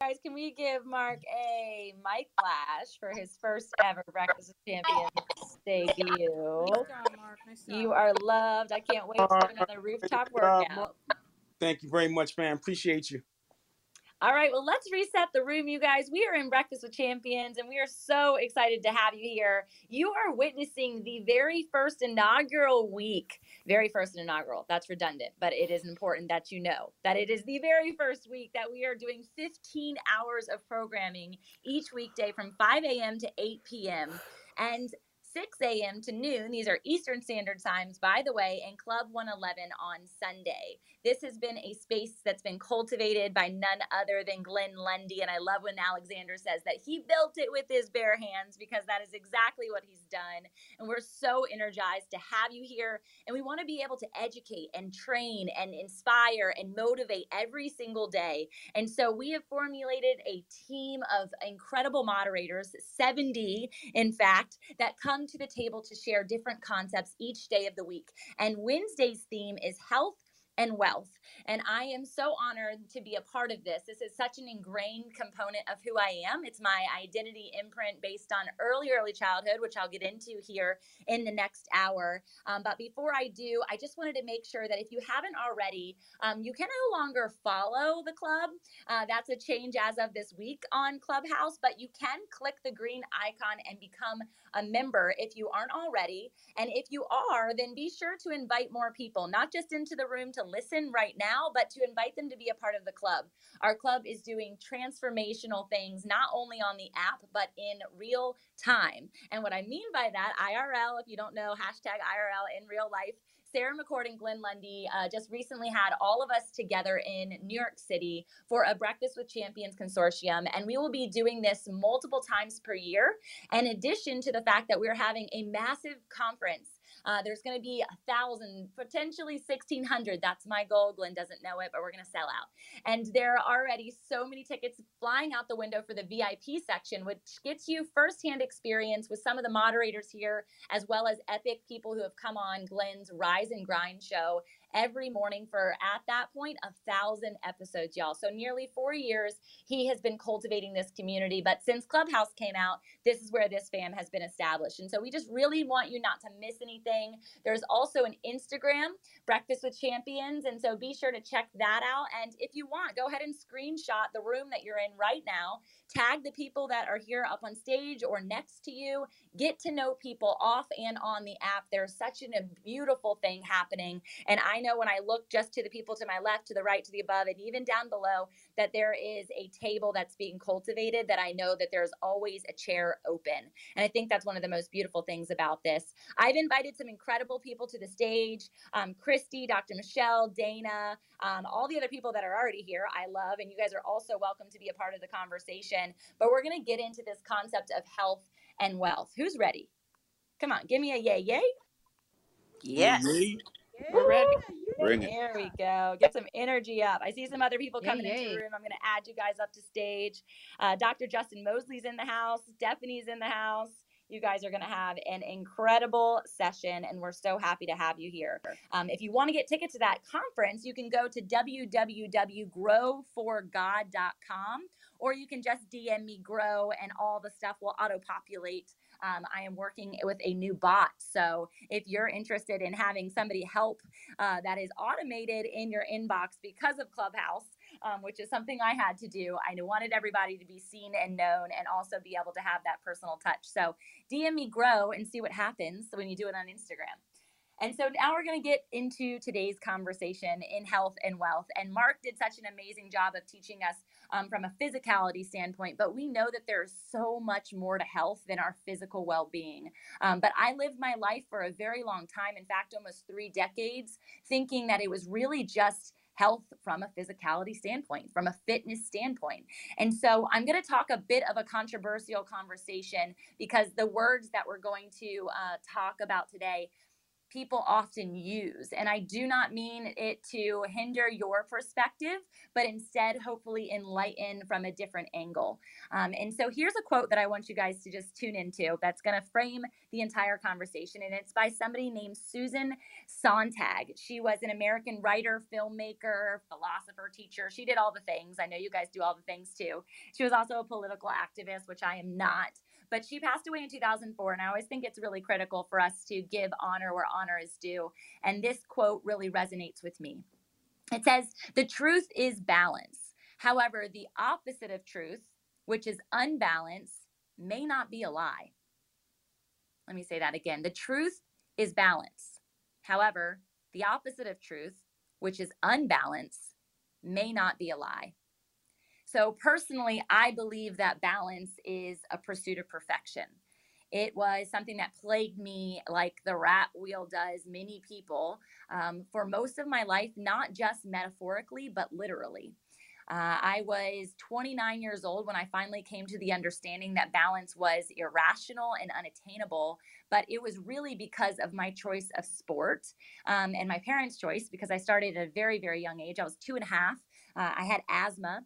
guys, can we give Mark a mic flash for his first ever Breakfast with Champions debut? You are loved. I can't wait for another rooftop uh, workout. Thank you very much, man. Appreciate you. All right, well, let's reset the room, you guys. We are in Breakfast with Champions, and we are so excited to have you here. You are witnessing the very first inaugural week. Very first inaugural. That's redundant, but it is important that you know that it is the very first week that we are doing 15 hours of programming each weekday from 5 a.m. to 8 p.m. And 6 a.m. to noon. These are Eastern Standard Times, by the way, and Club 111 on Sunday. This has been a space that's been cultivated by none other than Glenn Lundy. And I love when Alexander says that he built it with his bare hands because that is exactly what he's done. And we're so energized to have you here. And we want to be able to educate and train and inspire and motivate every single day. And so we have formulated a team of incredible moderators, 70 in fact, that to the table to share different concepts each day of the week. And Wednesday's theme is health and wealth. And I am so honored to be a part of this. This is such an ingrained component of who I am. It's my identity imprint based on early, early childhood, which I'll get into here in the next hour. Um, but before I do, I just wanted to make sure that if you haven't already, um, you can no longer follow the club. Uh, that's a change as of this week on Clubhouse, but you can click the green icon and become a member if you aren't already. And if you are, then be sure to invite more people, not just into the room to listen right now, but to invite them to be a part of the club. Our club is doing transformational things, not only on the app, but in real time. And what I mean by that, IRL, if you don't know, hashtag IRL in real life, Sarah McCord and Glenn Lundy uh, just recently had all of us together in New York City for a Breakfast with Champions consortium. And we will be doing this multiple times per year, in addition to the fact that we're having a massive conference uh, there's going to be a thousand, potentially 1600. That's my goal. Glenn doesn't know it, but we're going to sell out. And there are already so many tickets flying out the window for the VIP section, which gets you firsthand experience with some of the moderators here, as well as epic people who have come on Glenn's Rise and Grind show every morning for, at that point, a thousand episodes, y'all. So nearly four years, he has been cultivating this community. But since Clubhouse came out, this is where this fam has been established. And so we just really want you not to miss anything. There's also an Instagram, Breakfast with Champions. And so be sure to check that out. And if you want, go ahead and screenshot the room that you're in right now. Tag the people that are here up on stage or next to you. Get to know people off and on the app. There's such a beautiful thing happening. And I I know when I look just to the people to my left, to the right, to the above, and even down below, that there is a table that's being cultivated, that I know that there's always a chair open. And I think that's one of the most beautiful things about this. I've invited some incredible people to the stage um, Christy, Dr. Michelle, Dana, um, all the other people that are already here, I love. And you guys are also welcome to be a part of the conversation. But we're going to get into this concept of health and wealth. Who's ready? Come on, give me a yay, yay. Yes. Yay. We're ready. Bring it. There we go. Get some energy up. I see some other people coming yay, into the room. I'm going to add you guys up to stage. Uh, Dr. Justin Mosley's in the house. Stephanie's in the house. You guys are going to have an incredible session, and we're so happy to have you here. Um, if you want to get tickets to that conference, you can go to www.growforgod.com or you can just DM me grow and all the stuff will auto populate. Um, I am working with a new bot. So if you're interested in having somebody help uh, that is automated in your inbox because of Clubhouse, um, which is something I had to do, I wanted everybody to be seen and known and also be able to have that personal touch. So DM me grow and see what happens when you do it on Instagram. And so now we're going to get into today's conversation in health and wealth. And Mark did such an amazing job of teaching us um, from a physicality standpoint, but we know that there's so much more to health than our physical well being. Um, but I lived my life for a very long time, in fact, almost three decades, thinking that it was really just health from a physicality standpoint, from a fitness standpoint. And so I'm going to talk a bit of a controversial conversation because the words that we're going to uh, talk about today people often use. And I do not mean it to hinder your perspective, but instead, hopefully, enlighten from a different angle. Um, and so here's a quote that I want you guys to just tune into that's going to frame the entire conversation. And it's by somebody named Susan Sontag. She was an American writer, filmmaker, philosopher, teacher. She did all the things. I know you guys do all the things too. She was also a political activist, which I am not. But she passed away in 2004. And I always think it's really critical for us to give honor where honor is due. And this quote really resonates with me. It says, The truth is balance. However, the opposite of truth, which is unbalance, may not be a lie. Let me say that again. The truth is balance. However, the opposite of truth, which is unbalance, may not be a lie. So, personally, I believe that balance is a pursuit of perfection. It was something that plagued me like the rat wheel does many people um, for most of my life, not just metaphorically, but literally. Uh, I was 29 years old when I finally came to the understanding that balance was irrational and unattainable, but it was really because of my choice of sport um, and my parents' choice because I started at a very, very young age. I was two and a half. Uh, I had asthma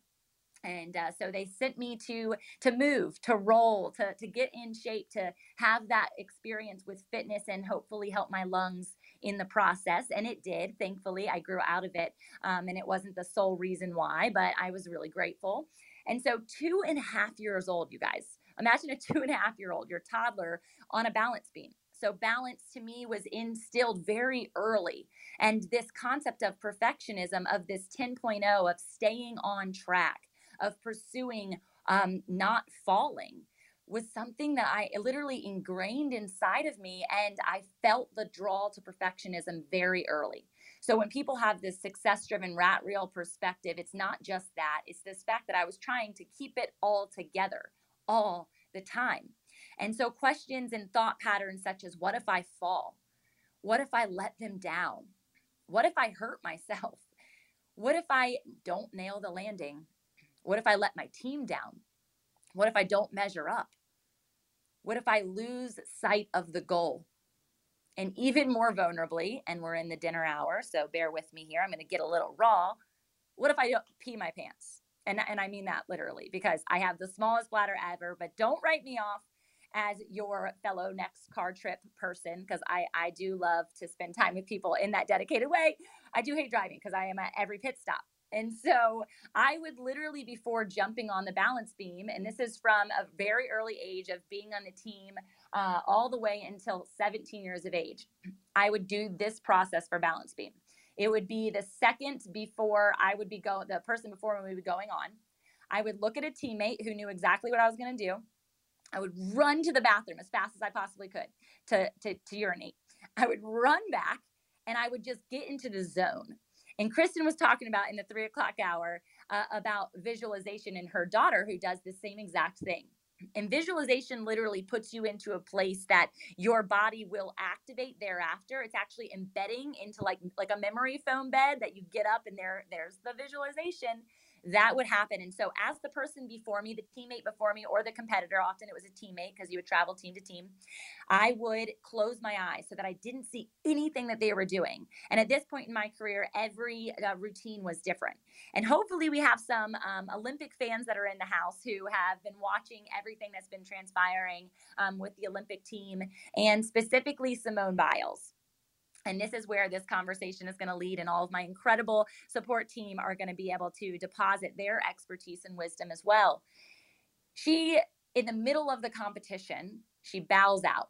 and uh, so they sent me to to move to roll to to get in shape to have that experience with fitness and hopefully help my lungs in the process and it did thankfully i grew out of it um, and it wasn't the sole reason why but i was really grateful and so two and a half years old you guys imagine a two and a half year old your toddler on a balance beam so, balance to me was instilled very early. And this concept of perfectionism, of this 10.0, of staying on track, of pursuing um, not falling was something that I literally ingrained inside of me. And I felt the draw to perfectionism very early. So when people have this success driven rat reel perspective, it's not just that, it's this fact that I was trying to keep it all together all the time. And so questions and thought patterns such as what if I fall? What if I let them down? What if I hurt myself? What if I don't nail the landing? What if I let my team down? What if I don't measure up? What if I lose sight of the goal? And even more vulnerably, and we're in the dinner hour, so bear with me here, I'm going to get a little raw. What if I don't pee my pants? And, and I mean that literally because I have the smallest bladder ever, but don't write me off as your fellow next car trip person because I, I do love to spend time with people in that dedicated way. I do hate driving because I am at every pit stop. And so I would literally, before jumping on the balance beam, and this is from a very early age of being on the team uh, all the way until 17 years of age, I would do this process for balance beam. It would be the second before I would be going, the person before me would be going on. I would look at a teammate who knew exactly what I was going to do. I would run to the bathroom as fast as I possibly could to, to, to urinate. I would run back and I would just get into the zone. And Kristen was talking about in the three o'clock hour uh, about visualization and her daughter who does the same exact thing. And visualization literally puts you into a place that your body will activate thereafter. It's actually embedding into like like a memory foam bed that you get up and there there's the visualization that would happen. And so, as the person before me, the teammate before me, or the competitor, often it was a teammate because you would travel team to team, I would close my eyes so that I didn't see anything that they were doing. And at this point in my career, every uh, routine was different. And hopefully, we have some um, Olympic fans that are in the house who have been watching everything that's been transpiring um, with the Olympic team and specifically Simone Biles. And this is where this conversation is going to lead, and all of my incredible support team are going to be able to deposit their expertise and wisdom as well. She, in the middle of the competition, she bows out.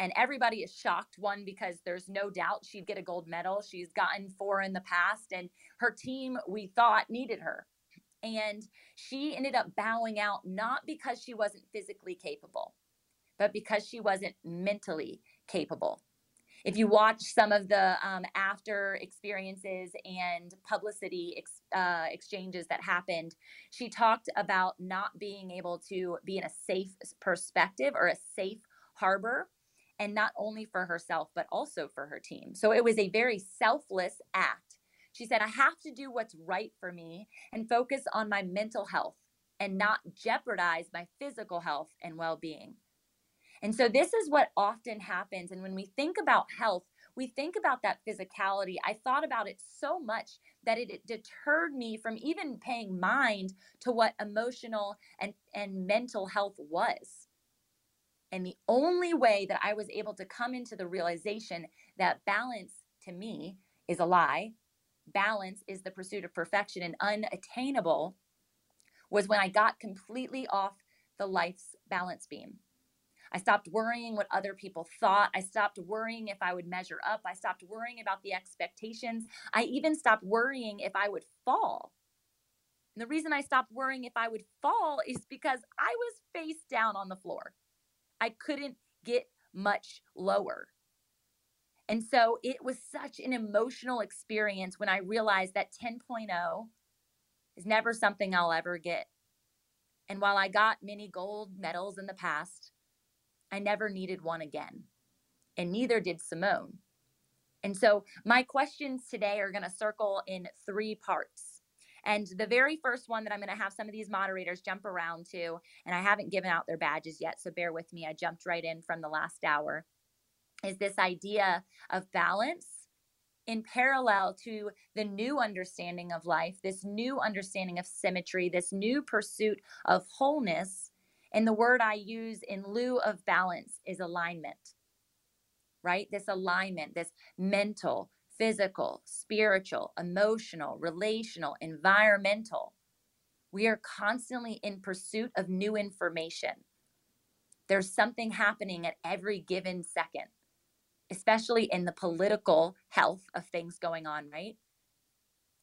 And everybody is shocked. One, because there's no doubt she'd get a gold medal. She's gotten four in the past, and her team, we thought, needed her. And she ended up bowing out, not because she wasn't physically capable, but because she wasn't mentally capable if you watch some of the um, after experiences and publicity ex- uh, exchanges that happened, she talked about not being able to be in a safe perspective or a safe harbor, and not only for herself, but also for her team. So it was a very selfless act. She said, I have to do what's right for me and focus on my mental health and not jeopardize my physical health and well being. And so this is what often happens. And when we think about health, we think about that physicality. I thought about it so much that it, it, deterred me from even paying mind to what emotional and, and mental health was. And the only way that I was able to come into the realization that balance to me is a lie, balance is the pursuit of perfection and unattainable, was when I got completely off the life's balance beam. I stopped worrying what other people thought. I stopped worrying if I would measure up. I stopped worrying about the expectations. I even stopped worrying if I would fall. And the reason I stopped worrying if I would fall is because I was face down on the floor. I couldn't get much lower. And so it was such an emotional experience when I realized that 10.0 is never something I'll ever get. And while I got many gold medals in the past, I never needed one again. And neither did Simone. And so my questions today are going to circle in three parts. And the very first one that I'm going to have some of these moderators jump around to, and I haven't given out their badges yet, so bear with me. I jumped right in from the last hour, is this idea of balance in parallel to the new understanding of life, this new understanding of symmetry, this new pursuit of wholeness and the word I use in lieu of balance is alignment, right? This alignment, this mental, physical, spiritual, emotional, relational, environmental. We are constantly in pursuit of new information. There's something happening at every given second, especially in the political health of things going on, right?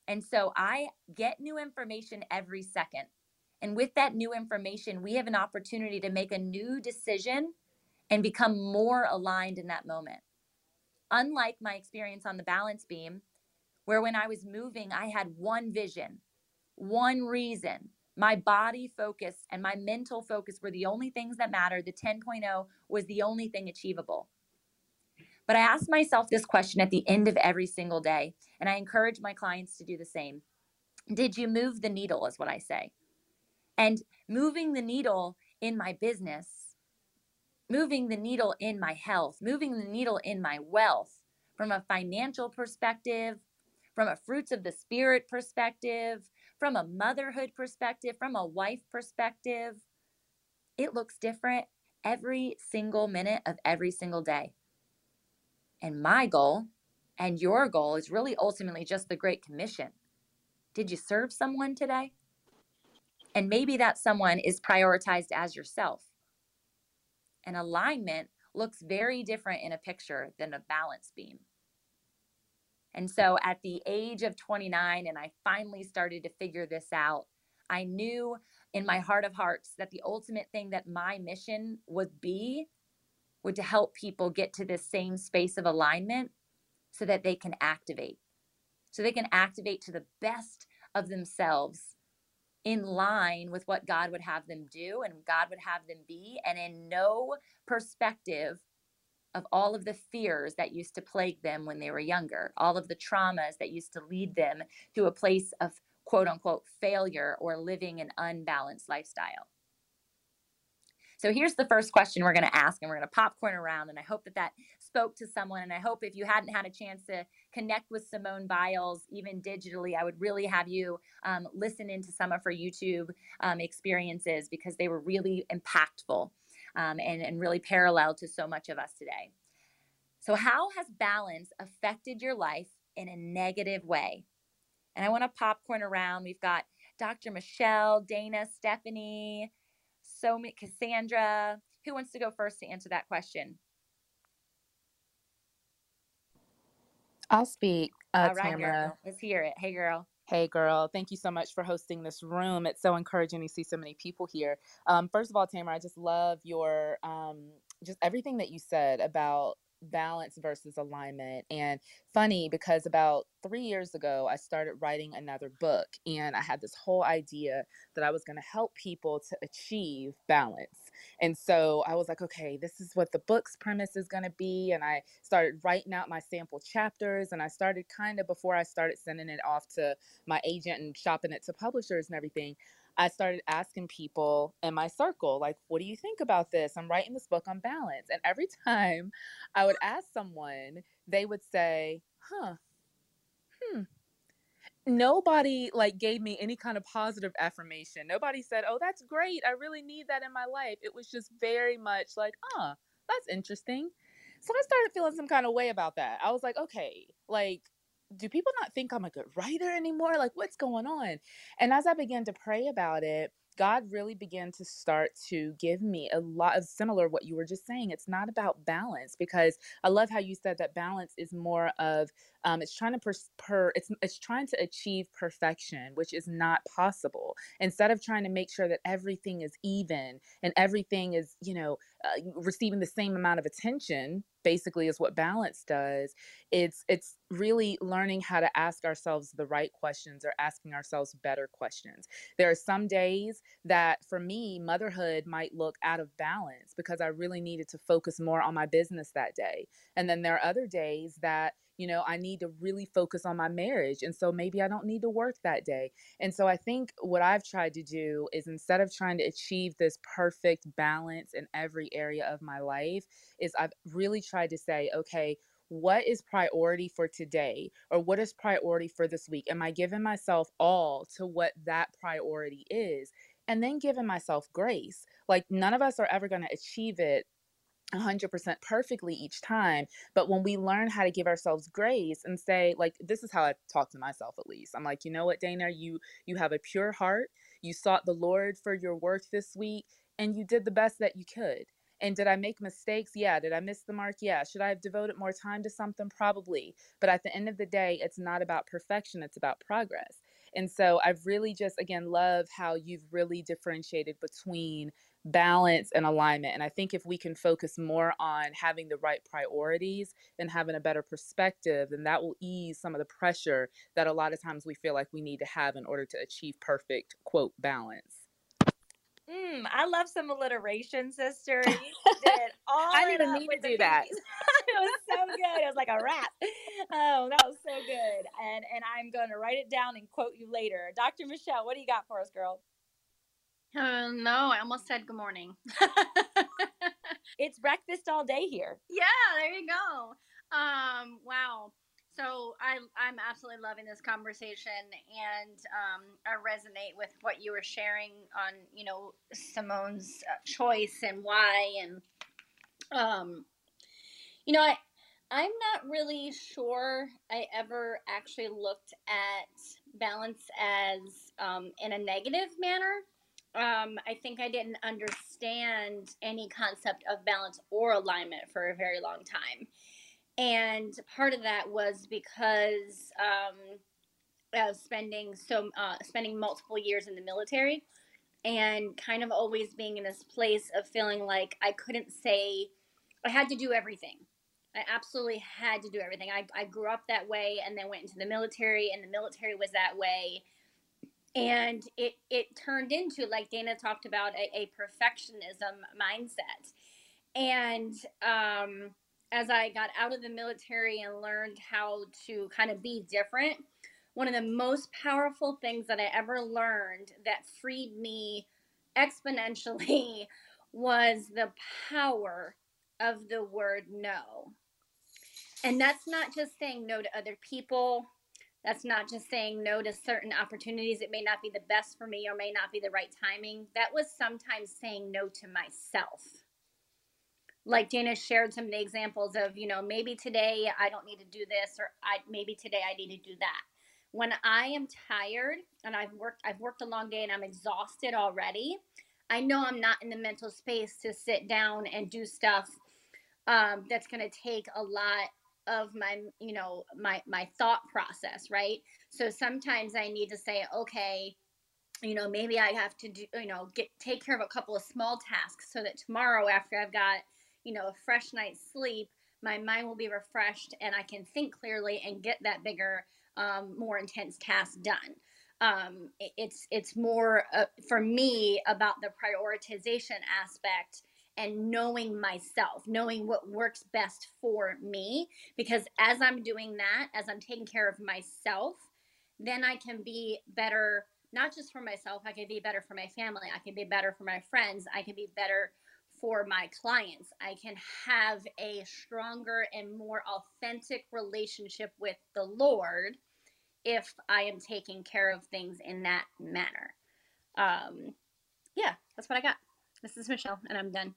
And so I get new information every second. And with that new information, we have an opportunity to make a new decision and become more aligned in that moment. Unlike my experience on the balance beam, where when I was moving, I had one vision, one reason. My body focus and my mental focus were the only things that mattered. The 10.0 was the only thing achievable. But I asked myself this question at the end of every single day, and I encourage my clients to do the same. Did you move the needle, is what I say and moving the needle in my business, moving the needle in my health, moving the needle in my wealth from a financial perspective, from a fruits of the spirit perspective, from a motherhood perspective, from a wife perspective. It looks different every single minute of every single day. And my goal and your goal is really ultimately just the Great Commission. Did you serve someone today? And maybe that someone is prioritized as yourself. An alignment looks very different in a picture than a balance beam. And so at the age of 29, and I finally started to figure this out, I knew in my heart of hearts that the ultimate thing that my mission would be would to help people get to this same space of alignment so that they can activate, so they can activate to the best of themselves in line with what God would have them do and God would have them be, and in no perspective of all of the fears that used to plague them when they were younger, all of the traumas that used to lead them to a place of quote unquote failure or living an unbalanced lifestyle. So here's the first question we're going to ask, and we're going to popcorn around. And I hope that that spoke to someone. And I hope if you hadn't had a chance to connect with Simone Biles, even digitally, I would really have you um, listen into some of her YouTube um, experiences because they were really impactful um, and, and really parallel to so much of us today. So, how has balance affected your life in a negative way? And I want to popcorn around. We've got Dr. Michelle, Dana, Stephanie, so Cassandra. Who wants to go first to answer that question? I'll speak, uh, All right, Tamara. girl. Let's hear it. Hey, girl. Hey, girl. Thank you so much for hosting this room. It's so encouraging to see so many people here. Um, first of all, Tamara, I just love your um, just everything that you said about balance versus alignment. And funny because about three years ago, I started writing another book, and I had this whole idea that I was going to help people to achieve balance. And so I was like, okay, this is what the book's premise is going to be. And I started writing out my sample chapters, and I started kind of before I started sending it off to my agent and shopping it to publishers and everything. I started asking people in my circle, like, what do you think about this? I'm writing this book on balance. And every time I would ask someone, they would say, huh, hmm. Nobody like gave me any kind of positive affirmation. Nobody said, "Oh, that's great. I really need that in my life." It was just very much like, "Huh, that's interesting." So I started feeling some kind of way about that. I was like, "Okay, like do people not think I'm a good writer anymore? Like, what's going on? And as I began to pray about it, God really began to start to give me a lot of similar what you were just saying. It's not about balance because I love how you said that balance is more of um, it's trying to per, per it's it's trying to achieve perfection, which is not possible. Instead of trying to make sure that everything is even and everything is you know uh, receiving the same amount of attention, basically is what balance does. It's it's really learning how to ask ourselves the right questions or asking ourselves better questions. There are some days that for me motherhood might look out of balance because I really needed to focus more on my business that day. And then there are other days that you know, I need to really focus on my marriage. And so maybe I don't need to work that day. And so I think what I've tried to do is instead of trying to achieve this perfect balance in every area of my life, is I've really tried to say, okay, what is priority for today or what is priority for this week? Am I giving myself all to what that priority is? And then giving myself grace. Like, none of us are ever going to achieve it 100% perfectly each time but when we learn how to give ourselves grace and say like this is how i talk to myself at least. I'm like you know what dana? You you have a pure heart. You sought the lord for your work this week and you did the best that you could. And did i make mistakes? Yeah. Did i miss the mark? Yeah. Should i have devoted more time to something? Probably. But at the end of the day it's not about perfection. It's about progress. And so i've really just again love how you've really differentiated between balance and alignment. And I think if we can focus more on having the right priorities and having a better perspective, then that will ease some of the pressure that a lot of times we feel like we need to have in order to achieve perfect, quote, balance. Mm, I love some alliteration, sister. You did all I didn't need to do that. it was so good. It was like a rap. Oh, that was so good. And and I'm going to write it down and quote you later. Dr. Michelle, what do you got for us, girl? Uh, no, I almost said good morning. it's breakfast all day here. Yeah, there you go. Um, wow. So I I'm absolutely loving this conversation, and um, I resonate with what you were sharing on you know Simone's uh, choice and why, and um, you know I I'm not really sure I ever actually looked at balance as um, in a negative manner um, I think I didn't understand any concept of balance or alignment for a very long time. And part of that was because um, of spending so uh, spending multiple years in the military and kind of always being in this place of feeling like I couldn't say I had to do everything. I absolutely had to do everything. I, I grew up that way and then went into the military, and the military was that way. And it, it turned into, like Dana talked about, a, a perfectionism mindset. And um, as I got out of the military and learned how to kind of be different, one of the most powerful things that I ever learned that freed me exponentially was the power of the word no. And that's not just saying no to other people. That's not just saying no to certain opportunities. It may not be the best for me or may not be the right timing. That was sometimes saying no to myself. Like Dana shared some of the examples of, you know, maybe today I don't need to do this or I maybe today I need to do that when I am tired and I've worked I've worked a long day and I'm exhausted already, I know I'm not in the mental space to sit down and do stuff um, that's going to take a lot of my you know my my thought process right so sometimes i need to say okay you know maybe i have to do you know get take care of a couple of small tasks so that tomorrow after i've got you know a fresh night's sleep my mind will be refreshed and i can think clearly and get that bigger um, more intense task done. Um, it, it's it's more uh, for me about the prioritization aspect and knowing myself, knowing what works best for me. Because as I'm doing that, as I'm taking care of myself, then I can be better, not just for myself, I can be better for my family, I can be better for my friends, I can be better for my clients. I can have a stronger and more authentic relationship with the Lord if I am taking care of things in that manner. Um, yeah, that's what I got. This is Michelle, and I'm done.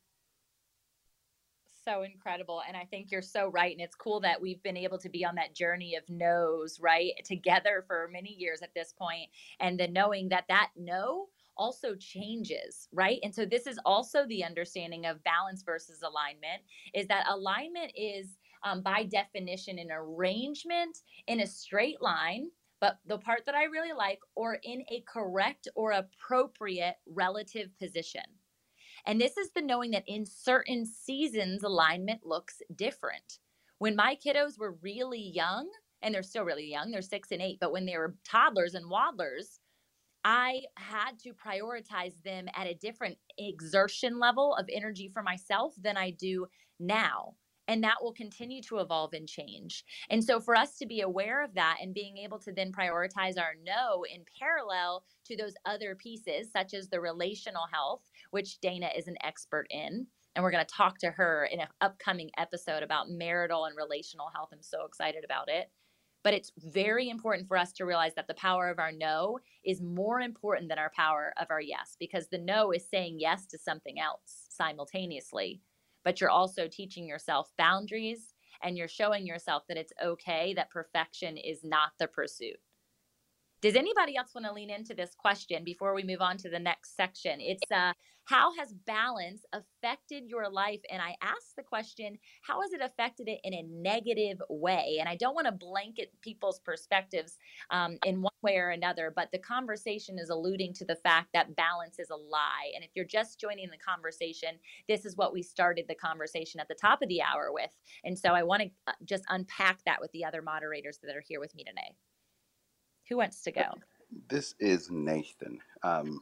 So incredible. And I think you're so right. And it's cool that we've been able to be on that journey of no's, right? Together for many years at this point, And then knowing that that no also changes, right? And so this is also the understanding of balance versus alignment is that alignment is um, by definition an arrangement in a straight line but the part that I really like, or in a correct or appropriate relative position. And this is the knowing that in certain seasons, alignment looks different. When my kiddos were really young, and they're still really young, they're six and eight, but when they were toddlers and waddlers, I had to prioritize them at a different exertion level of energy for myself than I do now and that will continue to evolve and change. And so, for us to be aware of that and being able to then prioritize our no in parallel to those other pieces, such as the relational health, which Dana is an expert in. And we're going to talk to her in an upcoming episode about marital and relational health. I'm so excited about it. But it's very important for us to realize that the power of our no is more important than our power of our yes, because the no is saying yes to something else simultaneously but you're also teaching yourself boundaries and you're showing yourself that it's okay that perfection is not the pursuit. Does anybody else want to lean into this question before we move on to the next section? It's uh, how has balance affected your life? And I asked the question, how has it affected it in a negative way? And I don't want to blanket people's perspectives um, in one way or another, but the conversation is alluding to the fact that balance is a lie. And if you're just joining the conversation, this is what we started the conversation at the top of the hour with. And so I want to uh, just unpack that with the other moderators that are here with me today. Who wants to go? This is Nathan. Um,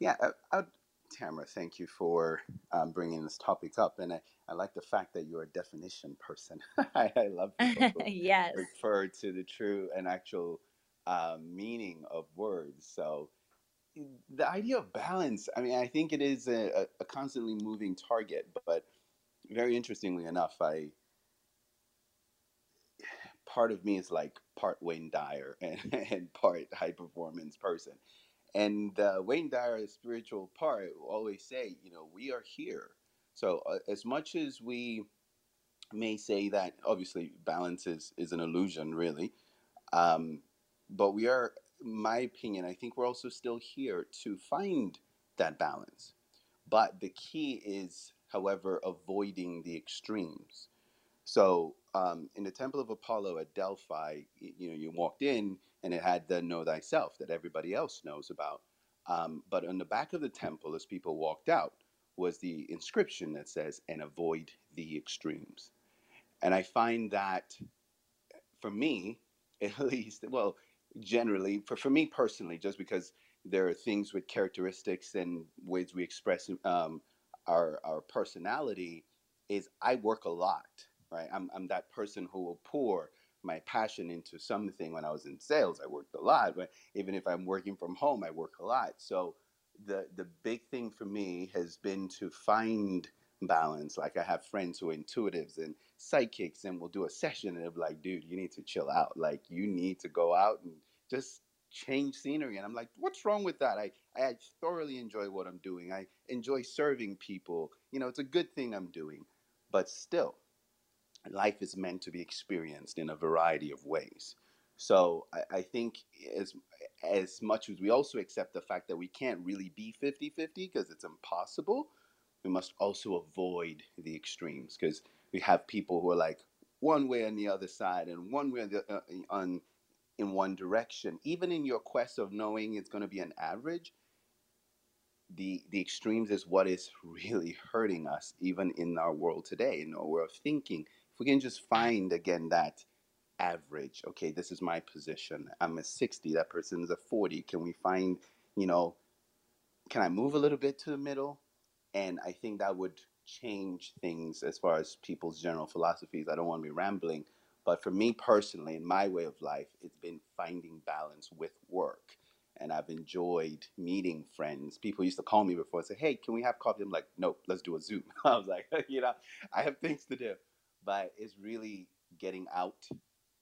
yeah, I, uh, I, uh, Tamara, thank you for um, bringing this topic up. And I, I, like the fact that you're a definition person. I, I, love people yes. refer to the true and actual uh, meaning of words. So the idea of balance, I mean, I think it is a, a constantly moving target, but very interestingly enough, I part of me is like part Wayne Dyer and, and part high performance person. And uh, Wayne Dyer's spiritual part, will always say, you know, we are here. So uh, as much as we may say that, obviously, balance is, is an illusion, really. Um, but we are, my opinion, I think we're also still here to find that balance. But the key is, however, avoiding the extremes. So um, in the Temple of Apollo at Delphi, you know, you walked in and it had the know thyself that everybody else knows about. Um, but on the back of the temple, as people walked out, was the inscription that says, and avoid the extremes. And I find that for me, at least, well, generally, for, for me personally, just because there are things with characteristics and ways we express um, our, our personality, is I work a lot, right? I'm, I'm that person who will pour my passion into something. When I was in sales, I worked a lot, but even if I'm working from home, I work a lot. So the the big thing for me has been to find balance. Like I have friends who are intuitives and psychics, and we'll do a session, and they'll be like, "Dude, you need to chill out. Like you need to go out and just change scenery." And I'm like, "What's wrong with that? I I thoroughly enjoy what I'm doing. I enjoy serving people. You know, it's a good thing I'm doing, but still." Life is meant to be experienced in a variety of ways. So I, I think as as much as we also accept the fact that we can't really be 50 50 because it's impossible, we must also avoid the extremes because we have people who are like one way on the other side and one way on, the, uh, on in one direction. Even in your quest of knowing it's going to be an average, the the extremes is what is really hurting us, even in our world today, in our world of thinking. We can just find again that average. Okay, this is my position. I'm a 60, that person's a 40. Can we find, you know, can I move a little bit to the middle? And I think that would change things as far as people's general philosophies. I don't want to be rambling, but for me personally, in my way of life, it's been finding balance with work. And I've enjoyed meeting friends. People used to call me before and say, Hey, can we have coffee? I'm like, Nope, let's do a Zoom. I was like, You know, I have things to do. But it's really getting out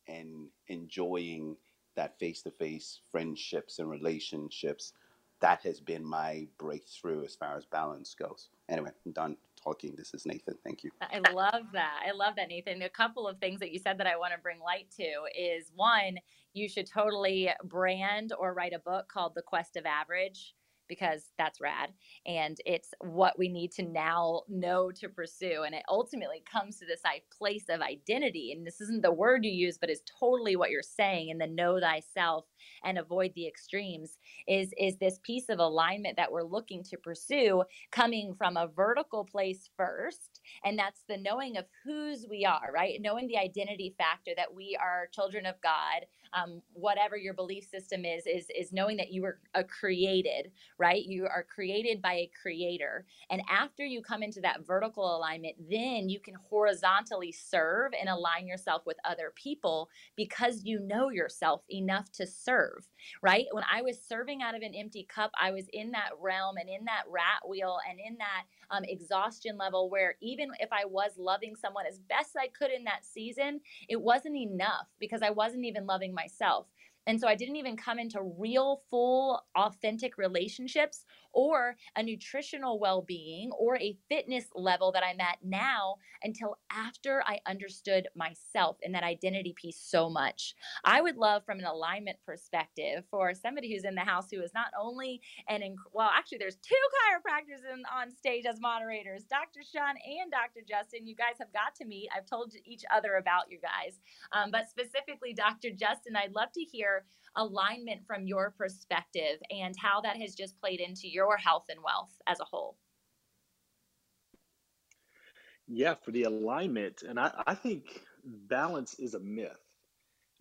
and enjoying that face to face friendships and relationships. That has been my breakthrough as far as balance goes. Anyway, I'm done talking. This is Nathan. Thank you. I love that. I love that, Nathan. A couple of things that you said that I want to bring light to is one, you should totally brand or write a book called The Quest of Average because that's rad and it's what we need to now know to pursue and it ultimately comes to this place of identity and this isn't the word you use but is totally what you're saying in the know thyself and avoid the extremes is is this piece of alignment that we're looking to pursue coming from a vertical place first and that's the knowing of whose we are right? Knowing the identity factor that we are children of god um, whatever your belief system is is is knowing that you were a created right you are created by a creator and after you come into that vertical alignment then you can horizontally serve and align yourself with other people because you know yourself enough to serve right when i was serving out of an empty cup i was in that realm and in that rat wheel and in that um, exhaustion level where even if i was loving someone as best i could in that season it wasn't enough because i wasn't even loving myself. And so I didn't even come into real, full, authentic relationships or a nutritional well being or a fitness level that I'm at now until after I understood myself and that identity piece so much. I would love, from an alignment perspective, for somebody who's in the house who is not only an, inc- well, actually, there's two chiropractors in, on stage as moderators, Dr. Sean and Dr. Justin. You guys have got to meet. I've told each other about you guys. Um, but specifically, Dr. Justin, I'd love to hear alignment from your perspective and how that has just played into your health and wealth as a whole. Yeah, for the alignment, and I, I think balance is a myth.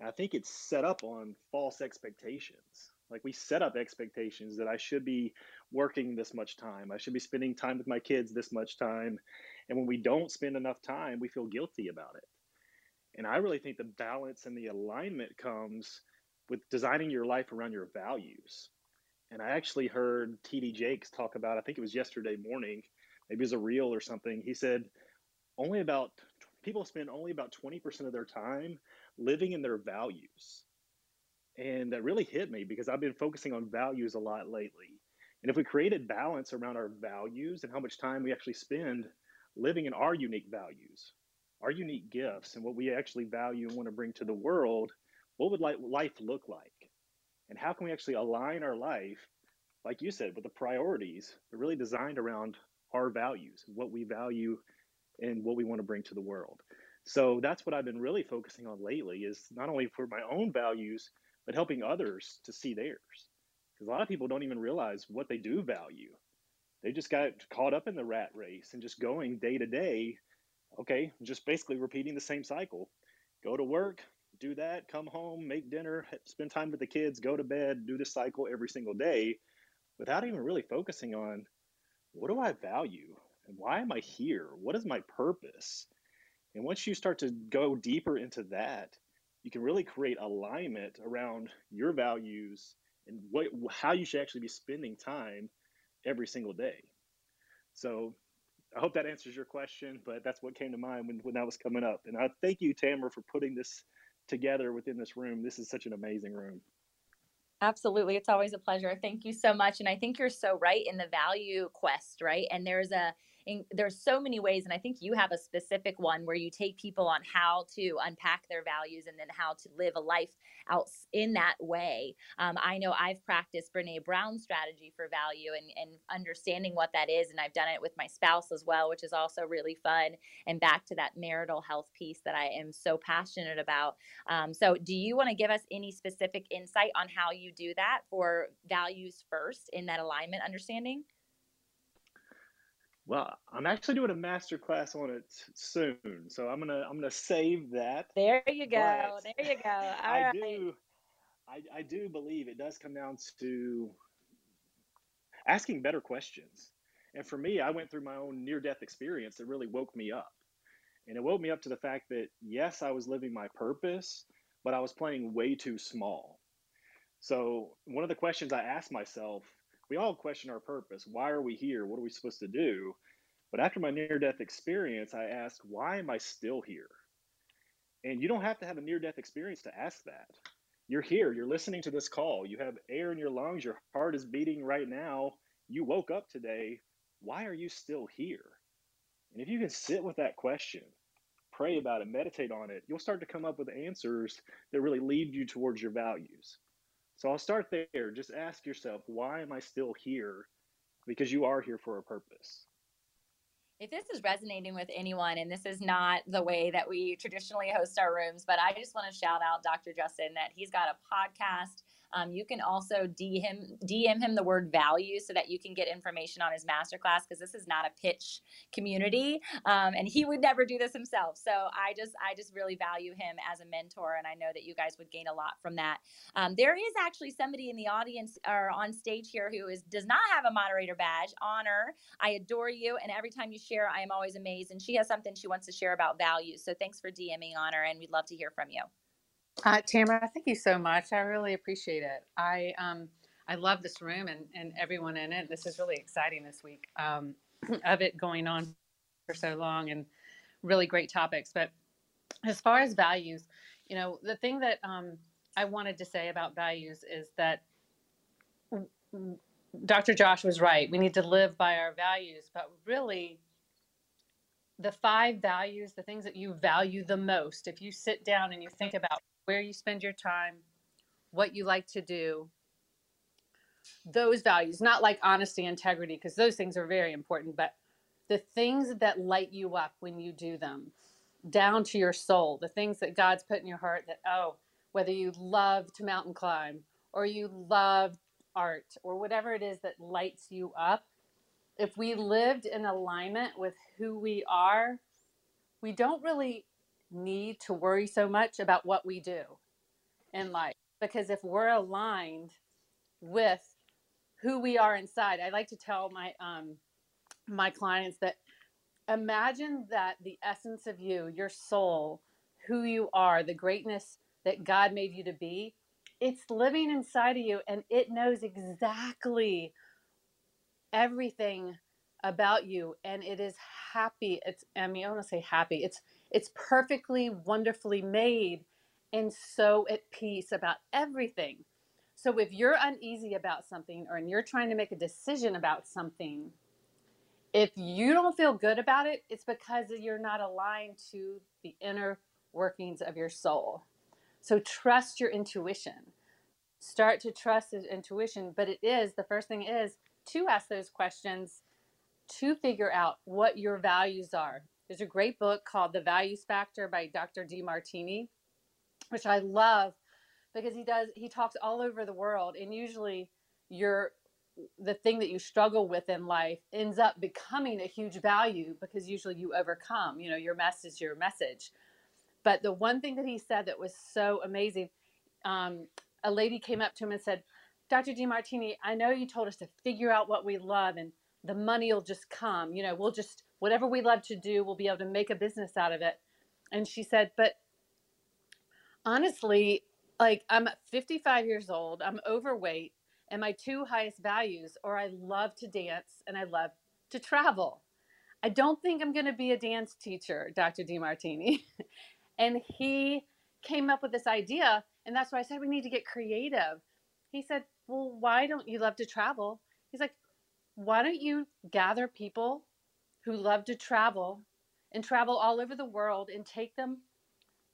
I think it's set up on false expectations. Like we set up expectations that I should be working this much time, I should be spending time with my kids this much time. And when we don't spend enough time, we feel guilty about it. And I really think the balance and the alignment comes with designing your life around your values. And I actually heard TD Jakes talk about, I think it was yesterday morning, maybe it was a reel or something. He said only about people spend only about 20% of their time living in their values. And that really hit me because I've been focusing on values a lot lately. And if we created balance around our values and how much time we actually spend living in our unique values, our unique gifts, and what we actually value and want to bring to the world, what would life look like? And how can we actually align our life, like you said, with the priorities, but really designed around our values, what we value and what we want to bring to the world. So that's what I've been really focusing on lately is not only for my own values, but helping others to see theirs. Because a lot of people don't even realize what they do value. They just got caught up in the rat race and just going day to day Okay, just basically repeating the same cycle. Go to work, do that, come home, make dinner, spend time with the kids, go to bed, do this cycle every single day without even really focusing on what do I value and why am I here? What is my purpose? And once you start to go deeper into that, you can really create alignment around your values and what how you should actually be spending time every single day. So I hope that answers your question, but that's what came to mind when, when that was coming up. And I thank you, Tamara, for putting this together within this room. This is such an amazing room. Absolutely. It's always a pleasure. Thank you so much. And I think you're so right in the value quest, right? And there's a there's so many ways and i think you have a specific one where you take people on how to unpack their values and then how to live a life out in that way. Um, i know i've practiced brene brown's strategy for value and, and understanding what that is and i've done it with my spouse as well which is also really fun and back to that marital health piece that i am so passionate about. Um, so do you want to give us any specific insight on how you do that for values first in that alignment understanding well, I'm actually doing a master class on it soon, so I'm gonna I'm gonna save that. There you go. There you go. All I right. do I, I do believe it does come down to asking better questions. And for me, I went through my own near death experience that really woke me up. And it woke me up to the fact that yes, I was living my purpose, but I was playing way too small. So one of the questions I asked myself we all question our purpose. Why are we here? What are we supposed to do? But after my near death experience, I asked, why am I still here? And you don't have to have a near death experience to ask that. You're here, you're listening to this call, you have air in your lungs, your heart is beating right now. You woke up today. Why are you still here? And if you can sit with that question, pray about it, meditate on it, you'll start to come up with answers that really lead you towards your values. So I'll start there. Just ask yourself, why am I still here? Because you are here for a purpose. If this is resonating with anyone, and this is not the way that we traditionally host our rooms, but I just want to shout out Dr. Justin that he's got a podcast um, you can also DM him, DM him the word value so that you can get information on his masterclass because this is not a pitch community, um, and he would never do this himself. So I just I just really value him as a mentor, and I know that you guys would gain a lot from that. Um, there is actually somebody in the audience or on stage here who is does not have a moderator badge. Honor, I adore you, and every time you share, I am always amazed. And she has something she wants to share about value. So thanks for DMing Honor, and we'd love to hear from you. Uh, Tamara, thank you so much. I really appreciate it. I um, I love this room and, and everyone in it. This is really exciting this week um, of it going on for so long and really great topics. But as far as values, you know, the thing that um, I wanted to say about values is that Dr. Josh was right. We need to live by our values, but really, the five values, the things that you value the most, if you sit down and you think about where you spend your time, what you like to do, those values, not like honesty, integrity, because those things are very important, but the things that light you up when you do them, down to your soul, the things that God's put in your heart that, oh, whether you love to mountain climb or you love art or whatever it is that lights you up, if we lived in alignment with who we are, we don't really need to worry so much about what we do in life because if we're aligned with who we are inside i like to tell my um my clients that imagine that the essence of you your soul who you are the greatness that god made you to be it's living inside of you and it knows exactly everything about you and it is happy. It's i mean i want to say happy. It's it's perfectly wonderfully made and so at peace about everything. So if you're uneasy about something or you're trying to make a decision about something if you don't feel good about it it's because you're not aligned to the inner workings of your soul. So trust your intuition. Start to trust his intuition but it is the first thing is to ask those questions to figure out what your values are. There's a great book called The Values Factor by Dr. Demartini, which I love because he does he talks all over the world and usually your the thing that you struggle with in life ends up becoming a huge value because usually you overcome. You know, your mess is your message. But the one thing that he said that was so amazing, um, a lady came up to him and said, Dr. Demartini, I know you told us to figure out what we love and the money will just come. You know, we'll just, whatever we love to do, we'll be able to make a business out of it. And she said, But honestly, like I'm 55 years old, I'm overweight, and my two highest values are I love to dance and I love to travel. I don't think I'm going to be a dance teacher, Dr. Demartini. and he came up with this idea, and that's why I said we need to get creative. He said, Well, why don't you love to travel? He's like, Why don't you gather people who love to travel and travel all over the world and take them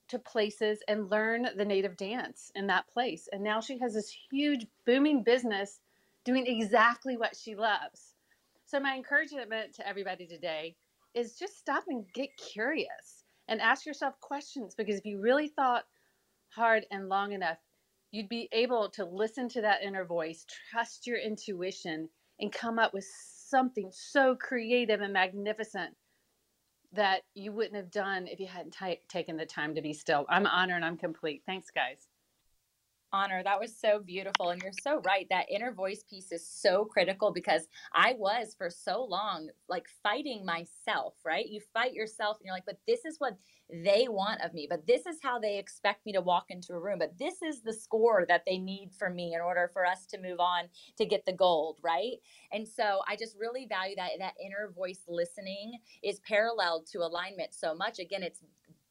to places and learn the native dance in that place. And now she has this huge booming business doing exactly what she loves. So my encouragement to everybody today is just stop and get curious and ask yourself questions because if you really thought hard and long enough, you'd be able to listen to that inner voice, trust your intuition, and come up with something so creative and magnificent that you wouldn't have done if you hadn't t- taken the time to be still. I'm honored I'm complete. Thanks, guys honor. That was so beautiful. And you're so right. That inner voice piece is so critical because I was for so long like fighting myself, right? You fight yourself and you're like, but this is what they want of me, but this is how they expect me to walk into a room, but this is the score that they need for me in order for us to move on to get the gold, right? And so I just really value that that inner voice listening is paralleled to alignment so much. Again, it's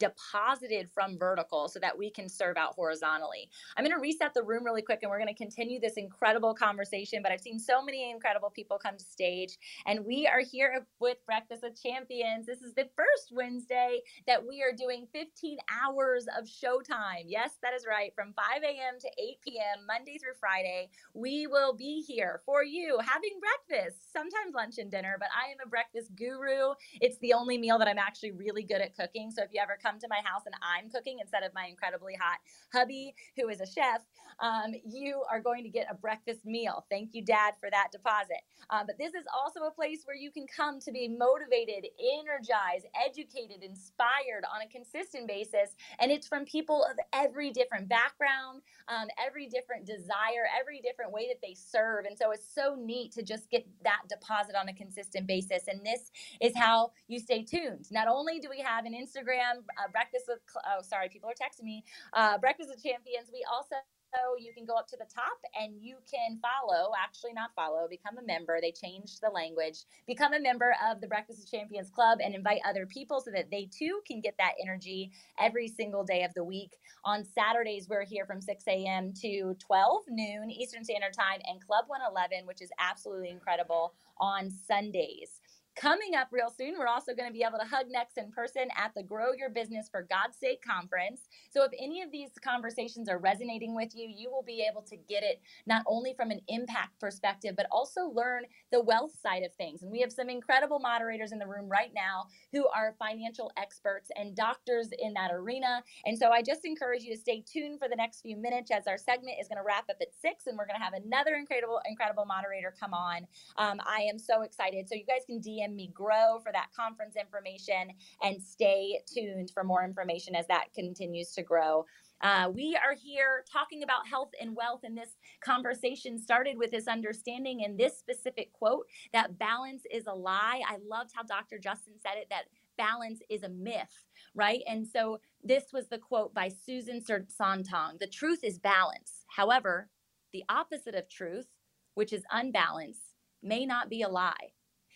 deposited from vertical so that we can serve out horizontally. I'm going to reset the room really quick and we're going to continue this incredible conversation. But I've seen so many incredible people come to stage, and we are here with Breakfast with Champions. This is the first Wednesday that we are doing 15 hours of showtime. Yes, that is right. From 5 a.m. to 8 p.m., Monday through Friday, we will be here for you having breakfast, sometimes lunch and dinner, but I am a breakfast guru. It's the only meal that I'm actually really good at cooking. So if you ever come come to my house and I'm cooking instead of my incredibly hot hubby, who is a chef, um, you are going to get a breakfast meal. Thank you, Dad, for that deposit. Um, but this is also a place where you can come to be motivated, energized, educated, inspired on a consistent basis. And it's from people of every different background, um, every different desire, every different way that they serve. And so it's so neat to just get that deposit on a consistent basis. And this is how you stay tuned. Not only do we have an Instagram uh, breakfast with oh sorry people are texting me uh, breakfast with champions we also so you can go up to the top and you can follow, actually not follow, become a member. They changed the language. Become a member of the Breakfast with Champions Club and invite other people so that they too can get that energy every single day of the week. On Saturdays, we're here from 6 a.m. to 12 noon Eastern Standard Time and Club 111, which is absolutely incredible on Sundays. Coming up real soon, we're also going to be able to hug next in person at the Grow Your Business for God's Sake conference. So, if any of these conversations are resonating with you, you will be able to get it not only from an impact perspective, but also learn the wealth side of things. And we have some incredible moderators in the room right now who are financial experts and doctors in that arena. And so, I just encourage you to stay tuned for the next few minutes as our segment is going to wrap up at six, and we're going to have another incredible, incredible moderator come on. Um, I am so excited. So, you guys can DM DM me grow for that conference information and stay tuned for more information as that continues to grow. Uh, we are here talking about health and wealth, and this conversation started with this understanding and this specific quote that balance is a lie. I loved how Dr. Justin said it that balance is a myth, right? And so this was the quote by Susan Sontag The truth is balance. However, the opposite of truth, which is unbalance, may not be a lie.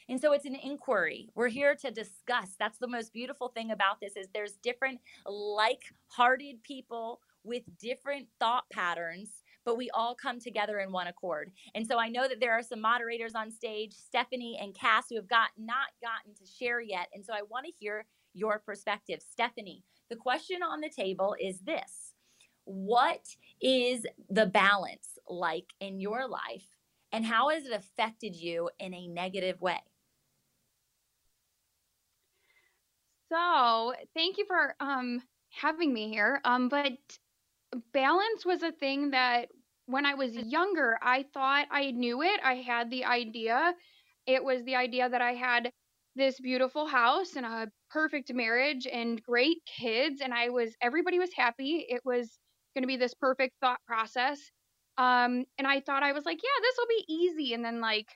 And so it's an inquiry. We're here to discuss. That's the most beautiful thing about this is there's different like-hearted people with different thought patterns but we all come together in one accord. And so I know that there are some moderators on stage, Stephanie and Cass, who have got not gotten to share yet. And so I want to hear your perspective. Stephanie, the question on the table is this What is the balance like in your life? And how has it affected you in a negative way? So, thank you for um, having me here. Um, but balance was a thing that when I was younger, I thought I knew it. I had the idea. It was the idea that I had this beautiful house and a perfect marriage and great kids and I was everybody was happy. It was going to be this perfect thought process. Um and I thought I was like, yeah, this will be easy and then like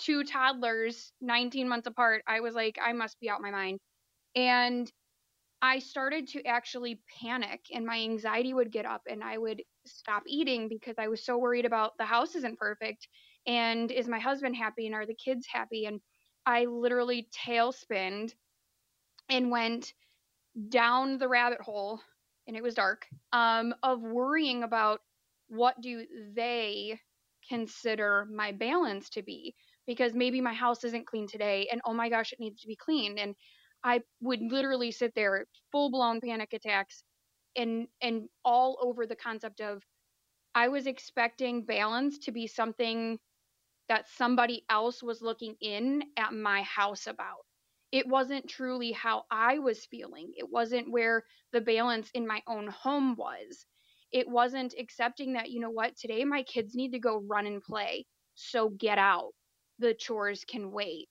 two toddlers 19 months apart, I was like I must be out my mind. And I started to actually panic and my anxiety would get up and I would stop eating because I was so worried about the house isn't perfect and is my husband happy and are the kids happy and I literally tailspinned and went down the rabbit hole and it was dark um, of worrying about what do they consider my balance to be because maybe my house isn't clean today and oh my gosh it needs to be cleaned and I would literally sit there, full blown panic attacks, and and all over the concept of I was expecting balance to be something that somebody else was looking in at my house about. It wasn't truly how I was feeling. It wasn't where the balance in my own home was. It wasn't accepting that, you know what, today my kids need to go run and play. So get out. The chores can wait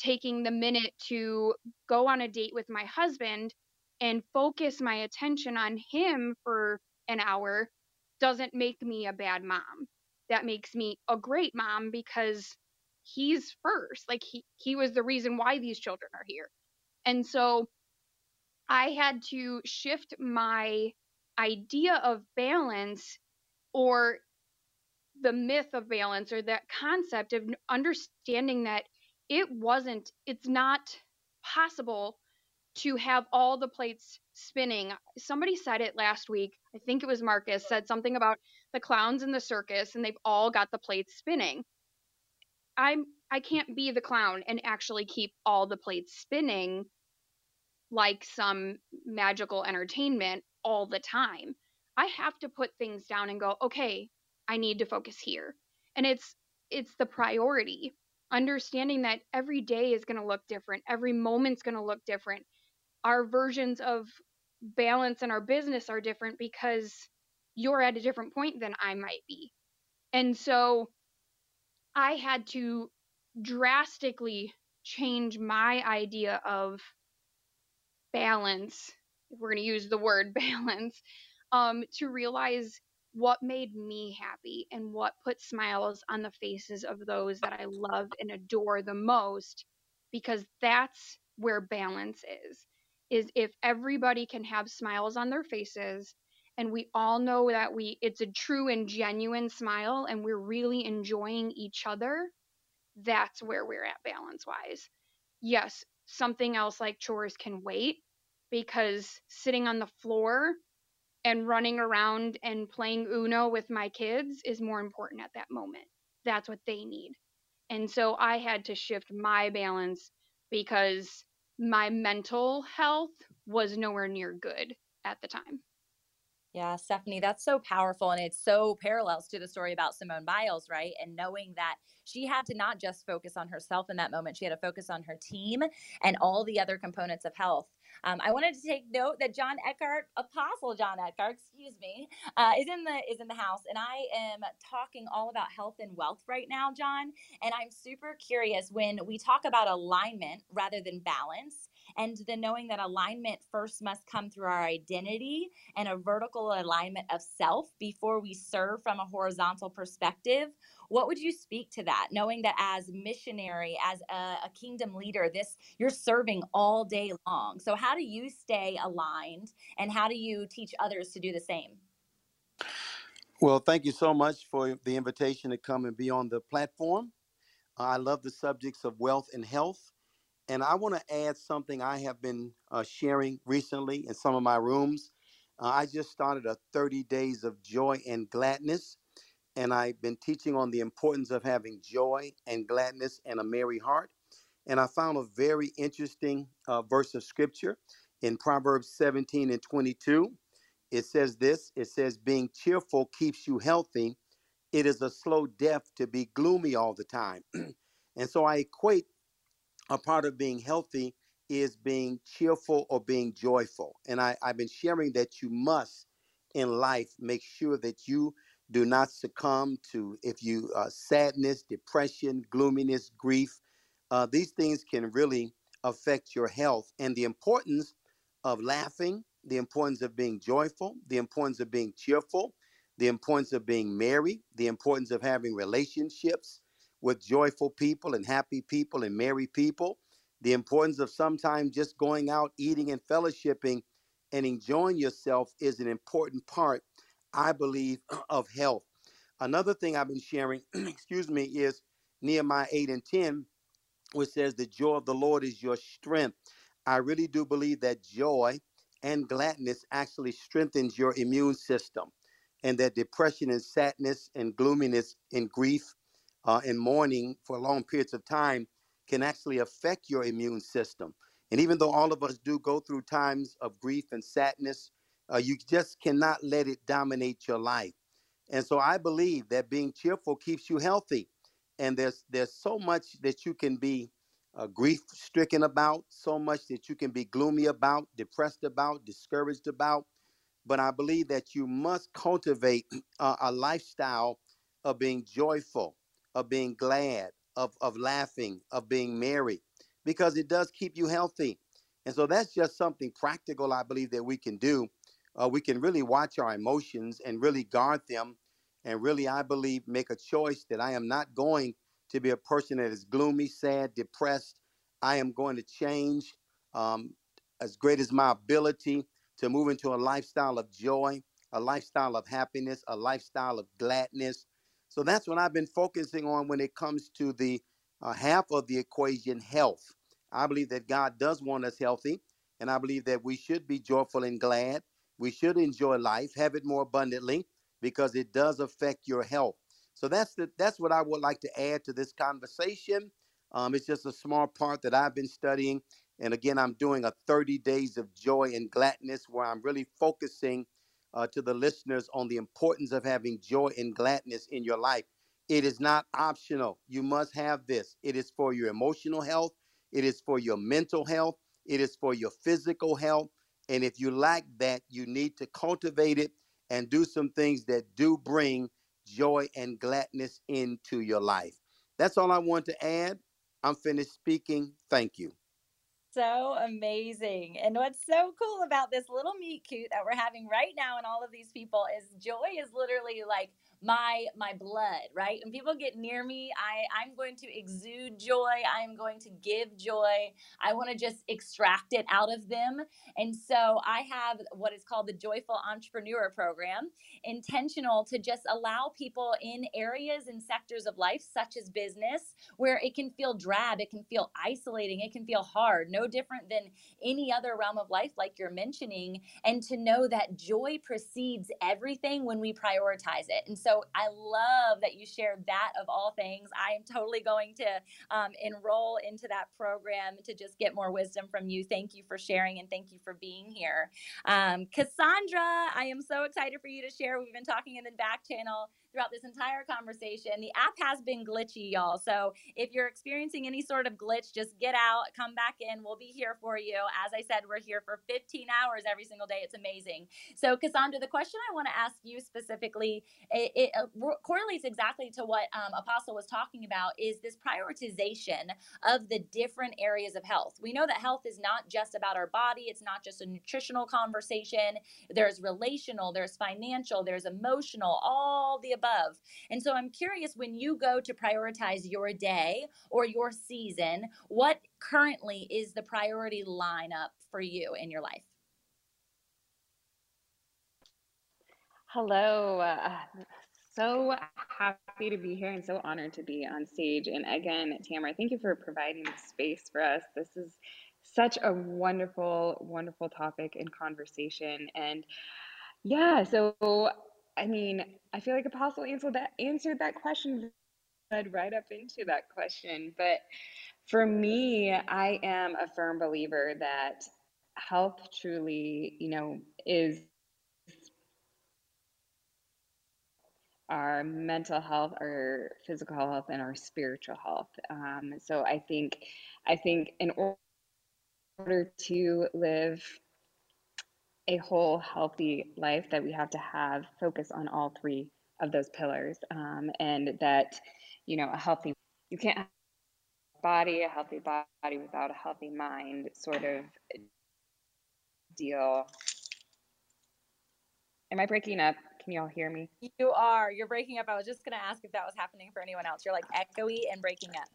taking the minute to go on a date with my husband and focus my attention on him for an hour doesn't make me a bad mom. That makes me a great mom because he's first. Like he he was the reason why these children are here. And so I had to shift my idea of balance or the myth of balance or that concept of understanding that it wasn't it's not possible to have all the plates spinning. Somebody said it last week. I think it was Marcus said something about the clowns in the circus and they've all got the plates spinning. I'm I can't be the clown and actually keep all the plates spinning like some magical entertainment all the time. I have to put things down and go, "Okay, I need to focus here." And it's it's the priority understanding that every day is going to look different, every moment's going to look different. Our versions of balance in our business are different because you're at a different point than I might be. And so I had to drastically change my idea of balance, if we're going to use the word balance, um, to realize what made me happy and what put smiles on the faces of those that I love and adore the most because that's where balance is is if everybody can have smiles on their faces and we all know that we it's a true and genuine smile and we're really enjoying each other that's where we're at balance wise yes something else like chores can wait because sitting on the floor and running around and playing Uno with my kids is more important at that moment. That's what they need. And so I had to shift my balance because my mental health was nowhere near good at the time. Yeah, Stephanie, that's so powerful. And it's so parallels to the story about Simone Biles, right? And knowing that she had to not just focus on herself in that moment, she had to focus on her team and all the other components of health. Um, I wanted to take note that John Eckhardt, Apostle John Eckhardt, excuse me, uh, is in the is in the house, and I am talking all about health and wealth right now, John. And I'm super curious when we talk about alignment rather than balance and then knowing that alignment first must come through our identity and a vertical alignment of self before we serve from a horizontal perspective what would you speak to that? Knowing that as missionary as a, a kingdom leader this you're serving all day long. So how do you stay aligned and how do you teach others to do the same? Well thank you so much for the invitation to come and be on the platform. I love the subjects of wealth and health and I want to add something I have been uh, sharing recently in some of my rooms. Uh, I just started a 30 days of joy and gladness, and I've been teaching on the importance of having joy and gladness and a merry heart. And I found a very interesting uh, verse of scripture in Proverbs 17 and 22. It says this it says, Being cheerful keeps you healthy. It is a slow death to be gloomy all the time. and so I equate a part of being healthy is being cheerful or being joyful. And I, I've been sharing that you must in life make sure that you Do not succumb to if you uh, sadness, depression, gloominess, grief. Uh, these things can really affect your health and the importance of laughing, the importance of being joyful, the importance of being cheerful, the importance of being merry, the importance of having relationships with joyful people and happy people and merry people, the importance of sometimes just going out, eating and fellowshipping and enjoying yourself is an important part, I believe, of health. Another thing I've been sharing, excuse me, is Nehemiah 8 and 10, which says, The joy of the Lord is your strength. I really do believe that joy and gladness actually strengthens your immune system, and that depression and sadness and gloominess and grief uh, and mourning for long periods of time can actually affect your immune system. And even though all of us do go through times of grief and sadness, uh, you just cannot let it dominate your life. And so I believe that being cheerful keeps you healthy. And there's there's so much that you can be uh, grief stricken about, so much that you can be gloomy about, depressed about, discouraged about. But I believe that you must cultivate uh, a lifestyle of being joyful, of being glad, of, of laughing, of being merry, because it does keep you healthy. And so that's just something practical I believe that we can do. Uh, we can really watch our emotions and really guard them. And really, I believe, make a choice that I am not going to be a person that is gloomy, sad, depressed. I am going to change um, as great as my ability to move into a lifestyle of joy, a lifestyle of happiness, a lifestyle of gladness. So that's what I've been focusing on when it comes to the uh, half of the equation health. I believe that God does want us healthy, and I believe that we should be joyful and glad. We should enjoy life, have it more abundantly, because it does affect your health. So that's the that's what I would like to add to this conversation. Um, it's just a small part that I've been studying, and again, I'm doing a 30 days of joy and gladness, where I'm really focusing uh, to the listeners on the importance of having joy and gladness in your life. It is not optional. You must have this. It is for your emotional health. It is for your mental health. It is for your physical health. And if you lack that, you need to cultivate it and do some things that do bring joy and gladness into your life. That's all I want to add. I'm finished speaking. Thank you so amazing. And what's so cool about this little meet cute that we're having right now and all of these people is joy is literally like my my blood right? When people get near me i i'm going to exude joy. I am going to give joy. I want to just extract it out of them. And so i have what is called the joyful entrepreneur program intentional to just allow people in areas and sectors of life such as business where it can feel drab it can feel isolating it can feel hard no different than any other realm of life like you're mentioning and to know that joy precedes everything when we prioritize it. And so so I love that you shared that of all things. I am totally going to um, enroll into that program to just get more wisdom from you. Thank you for sharing and thank you for being here. Um, Cassandra, I am so excited for you to share. We've been talking in the back channel throughout this entire conversation. The app has been glitchy, y'all. So if you're experiencing any sort of glitch, just get out, come back in. We'll be here for you. As I said, we're here for 15 hours every single day. It's amazing. So, Cassandra, the question I want to ask you specifically, it, it uh, correlates exactly to what um, Apostle was talking about is this prioritization of the different areas of health. We know that health is not just about our body, it's not just a nutritional conversation. There's relational, there's financial, there's emotional, all the above. And so I'm curious when you go to prioritize your day or your season, what currently is the priority lineup for you in your life? Hello. Uh, so happy to be here and so honored to be on stage. And again, Tamara, thank you for providing the space for us. This is such a wonderful, wonderful topic and conversation. And yeah, so I mean, I feel like Apostle answered that answered that question, led right up into that question. But for me, I am a firm believer that health truly, you know, is our mental health, our physical health, and our spiritual health. Um, so I think, I think in order to live a whole healthy life that we have to have focus on all three of those pillars, um, and that you know a healthy you can't have a body a healthy body without a healthy mind sort of deal. Am I breaking up? Can you all hear me? You are. You're breaking up. I was just going to ask if that was happening for anyone else. You're like echoey and breaking up.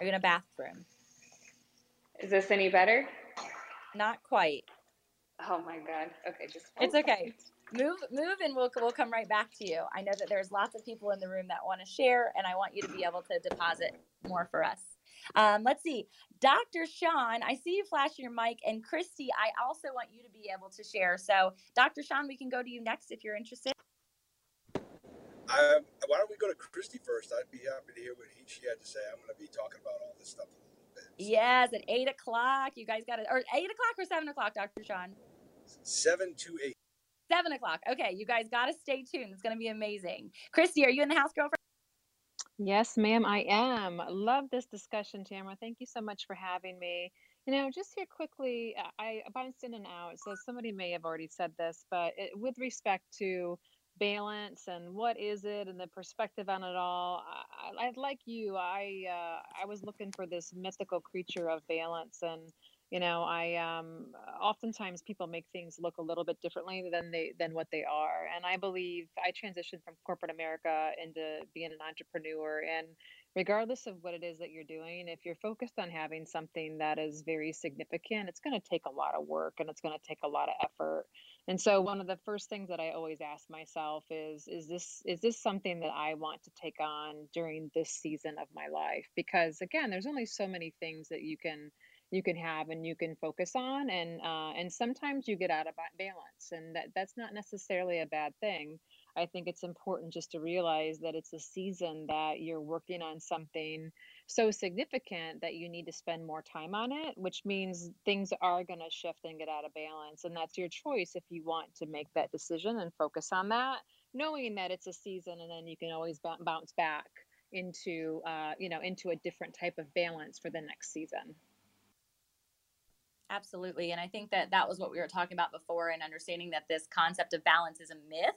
Are you in a bathroom? Is this any better? Not quite. Oh my god. Okay, just It's okay. Move, move, and we'll we'll come right back to you. I know that there's lots of people in the room that want to share, and I want you to be able to deposit more for us. Um, let's see, Dr. Sean, I see you flashing your mic, and Christy, I also want you to be able to share. So, Dr. Sean, we can go to you next if you're interested. Um, why don't we go to Christy first? I'd be happy to hear what he, she had to say. I'm going to be talking about all this stuff Yes, at eight o'clock. You guys got it, or eight o'clock or seven o'clock, Dr. Sean. Seven to eight. Seven o'clock. Okay, you guys got to stay tuned. It's going to be amazing. Christy, are you in the house, girlfriend? Yes, ma'am, I am. Love this discussion, Tamara. Thank you so much for having me. You know, just here quickly, uh, I bounced in and out, so somebody may have already said this, but it, with respect to balance and what is it and the perspective on it all, I, I like you. I uh, I was looking for this mythical creature of balance, and you know i um oftentimes people make things look a little bit differently than they than what they are and i believe i transitioned from corporate america into being an entrepreneur and regardless of what it is that you're doing if you're focused on having something that is very significant it's going to take a lot of work and it's going to take a lot of effort. And so one of the first things that i always ask myself is is this is this something that i want to take on during this season of my life? Because again there's only so many things that you can you can have and you can focus on and uh, and sometimes you get out of balance and that that's not necessarily a bad thing i think it's important just to realize that it's a season that you're working on something so significant that you need to spend more time on it which means things are going to shift and get out of balance and that's your choice if you want to make that decision and focus on that knowing that it's a season and then you can always bounce back into uh, you know into a different type of balance for the next season Absolutely. And I think that that was what we were talking about before and understanding that this concept of balance is a myth.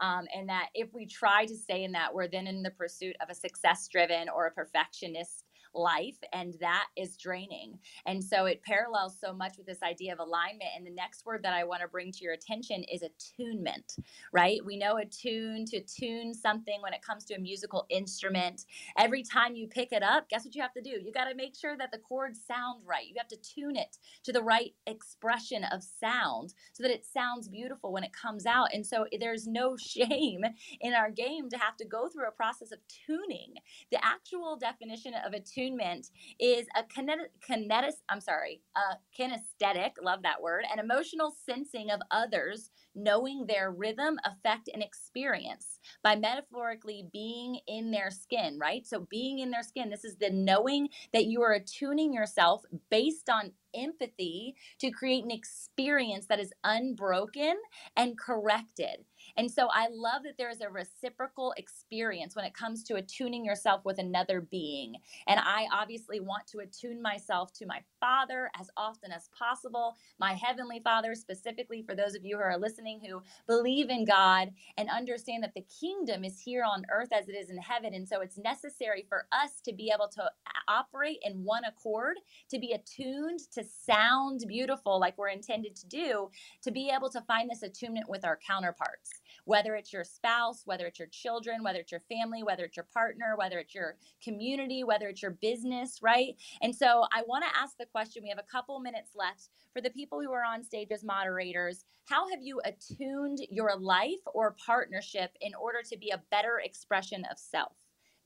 Um, and that if we try to stay in that, we're then in the pursuit of a success driven or a perfectionist life and that is draining. And so it parallels so much with this idea of alignment and the next word that i want to bring to your attention is attunement right? We know attune to tune something when it comes to a musical instrument. Every time you pick it up guess what you have to do? You got to make sure that the chords sound right. You have to tune it to the right expression of sound so that it sounds beautiful when it comes out. And so there's no shame in our game to have to go through a process of tuning. The actual definition of a attunement is a kinetic, kinetic I'm sorry, a kinesthetic, love that word, an emotional sensing of others, knowing their rhythm, affect, and experience by metaphorically being in their skin, right? So being in their skin, this is the knowing that you are attuning yourself based on empathy to create an experience that is unbroken and corrected. And so I love that there is a reciprocal experience when it comes to attuning yourself with another being. And I obviously want to attune myself to my Father as often as possible, my Heavenly Father, specifically for those of you who are listening who believe in God and understand that the kingdom is here on earth as it is in heaven. And so it's necessary for us to be able to operate in one accord, to be attuned, to sound beautiful like we're intended to do, to be able to find this attunement with our counterparts whether it's your spouse, whether it's your children, whether it's your family, whether it's your partner, whether it's your community, whether it's your business, right? And so I want to ask the question we have a couple minutes left for the people who are on stage as moderators. How have you attuned your life or partnership in order to be a better expression of self?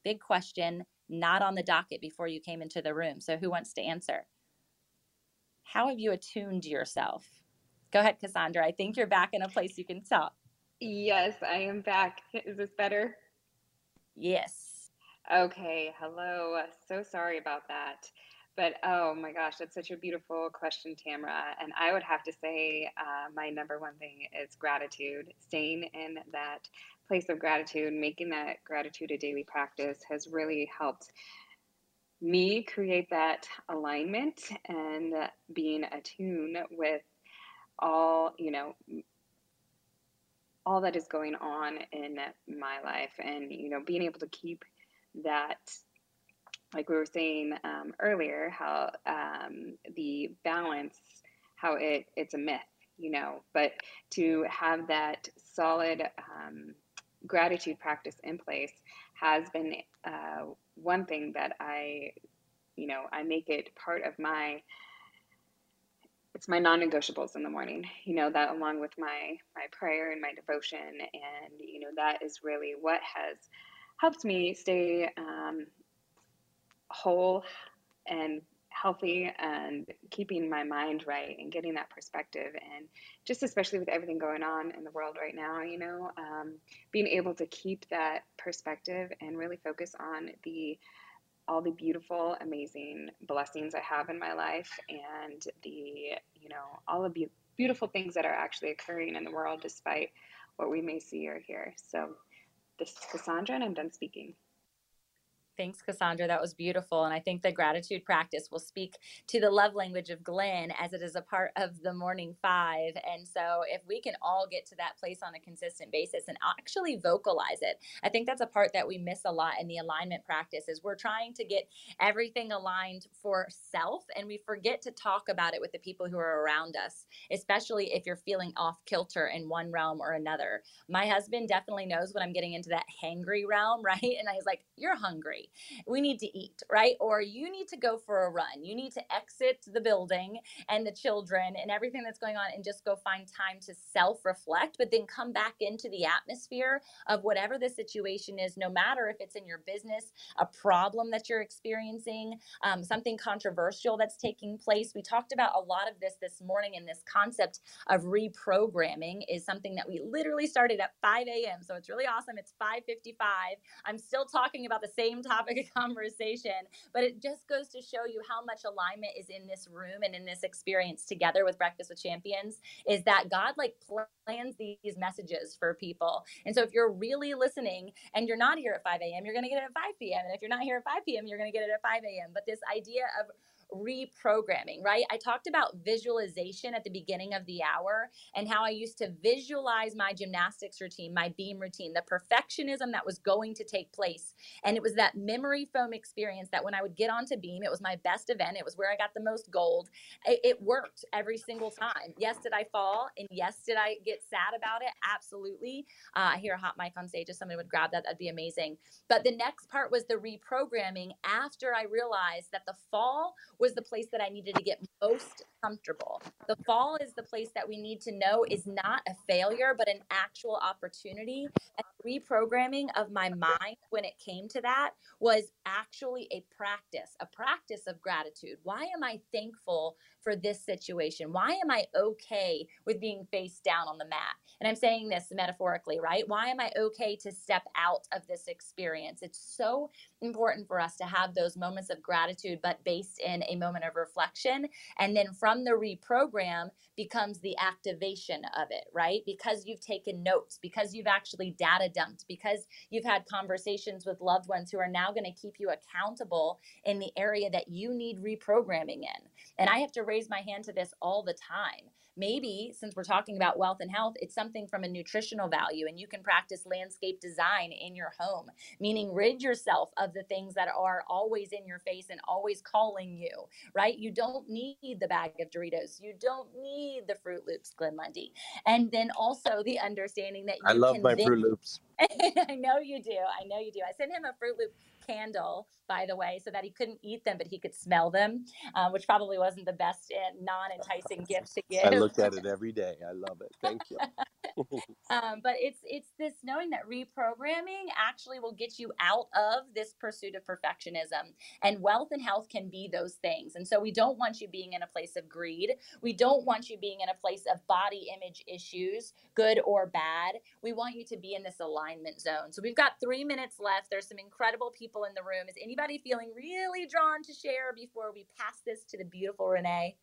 Big question, not on the docket before you came into the room. So, who wants to answer? How have you attuned yourself? Go ahead, Cassandra. I think you're back in a place you can talk. Yes, I am back. Is this better? Yes. Okay. Hello. So sorry about that. But oh my gosh, that's such a beautiful question, Tamara. And I would have to say uh, my number one thing is gratitude. Staying in that place of gratitude, making that gratitude a daily practice has really helped me create that alignment and being attuned with all, you know, all that is going on in my life and you know being able to keep that like we were saying um, earlier how um, the balance how it it's a myth you know but to have that solid um, gratitude practice in place has been uh, one thing that i you know i make it part of my it's my non-negotiables in the morning you know that along with my my prayer and my devotion and you know that is really what has helped me stay um, whole and healthy and keeping my mind right and getting that perspective. And just especially with everything going on in the world right now you know um, being able to keep that perspective and really focus on the all the beautiful, amazing blessings I have in my life and the, you know, all of the beautiful things that are actually occurring in the world despite what we may see or hear. So this is Cassandra and I'm done speaking. Thanks, Cassandra. That was beautiful. And I think the gratitude practice will speak to the love language of Glenn as it is a part of the morning five. And so, if we can all get to that place on a consistent basis and actually vocalize it, I think that's a part that we miss a lot in the alignment practice is we're trying to get everything aligned for self and we forget to talk about it with the people who are around us, especially if you're feeling off kilter in one realm or another. My husband definitely knows when I'm getting into that hangry realm, right? And was like, You're hungry we need to eat, right? Or you need to go for a run. You need to exit the building and the children and everything that's going on and just go find time to self reflect, but then come back into the atmosphere of whatever the situation is, no matter if it's in your business, a problem that you're experiencing, um, something controversial that's taking place. We talked about a lot of this this morning, and this concept of reprogramming is something that we literally started at 5 a.m. So it's really awesome. It's 5:55. I'm still talking about the same topic of conversation, but it just goes to show you how much alignment is in this room and in this experience together with Breakfast with Champions is that God like plans these messages for people. And so if you're really listening and you're not here at 5 a.m., you're going to get it at 5 p.m. And if you're not here at 5 p.m., you're going to get it at 5 a.m. But this idea of reprogramming, right? I talked about visualization at the beginning of the hour and how I used to visualize my gymnastics routine, my beam routine, the perfectionism that was going to take place. And it was that memory foam experience that when I would get onto beam, it was my best event. It was where I got the most gold. It, it worked every single time. Yes, did I fall? And yes, did I get sad about it? Absolutely. Uh, I hear a hot mic on stage. If somebody would grab that, that'd be amazing. But the next part was the reprogramming after I realized that the fall was the place that I needed to get most comfortable. The fall is the place that we need to know is not a failure, but an actual opportunity. And reprogramming of my mind when it came to that was actually a practice, a practice of gratitude. Why am I thankful for this situation? Why am I okay with being face down on the mat? And I'm saying this metaphorically, right? Why am I okay to step out of this experience? It's so important for us to have those moments of gratitude, but based in a moment of reflection. And then from the reprogram becomes the activation of it, right? Because you've taken notes, because you've actually data dumped, because you've had conversations with loved ones who are now going to keep you accountable in the area that you need reprogramming in. And I have to raise my hand to this all the time. Maybe since we're talking about wealth and health, it's something from a nutritional value, and you can practice landscape design in your home, meaning rid yourself of the things that are always in your face and always calling you, right? You don't need the bag of Doritos. You don't need the Fruit Loops, Glenn Lundy. And then also the understanding that you I love my then- Fruit Loops. I know you do. I know you do. I sent him a Fruit Loop candle, by the way, so that he couldn't eat them, but he could smell them, uh, which probably wasn't the best uh, non-enticing gift to give. I look at it every day. I love it. Thank you. um, but it's it's this knowing that reprogramming actually will get you out of this pursuit of perfectionism and wealth and health can be those things. And so we don't want you being in a place of greed. We don't want you being in a place of body image issues good or bad. We want you to be in this alignment zone. So we've got three minutes left. There's some incredible people in the room. Is anybody feeling really drawn to share before we pass this to the beautiful renee?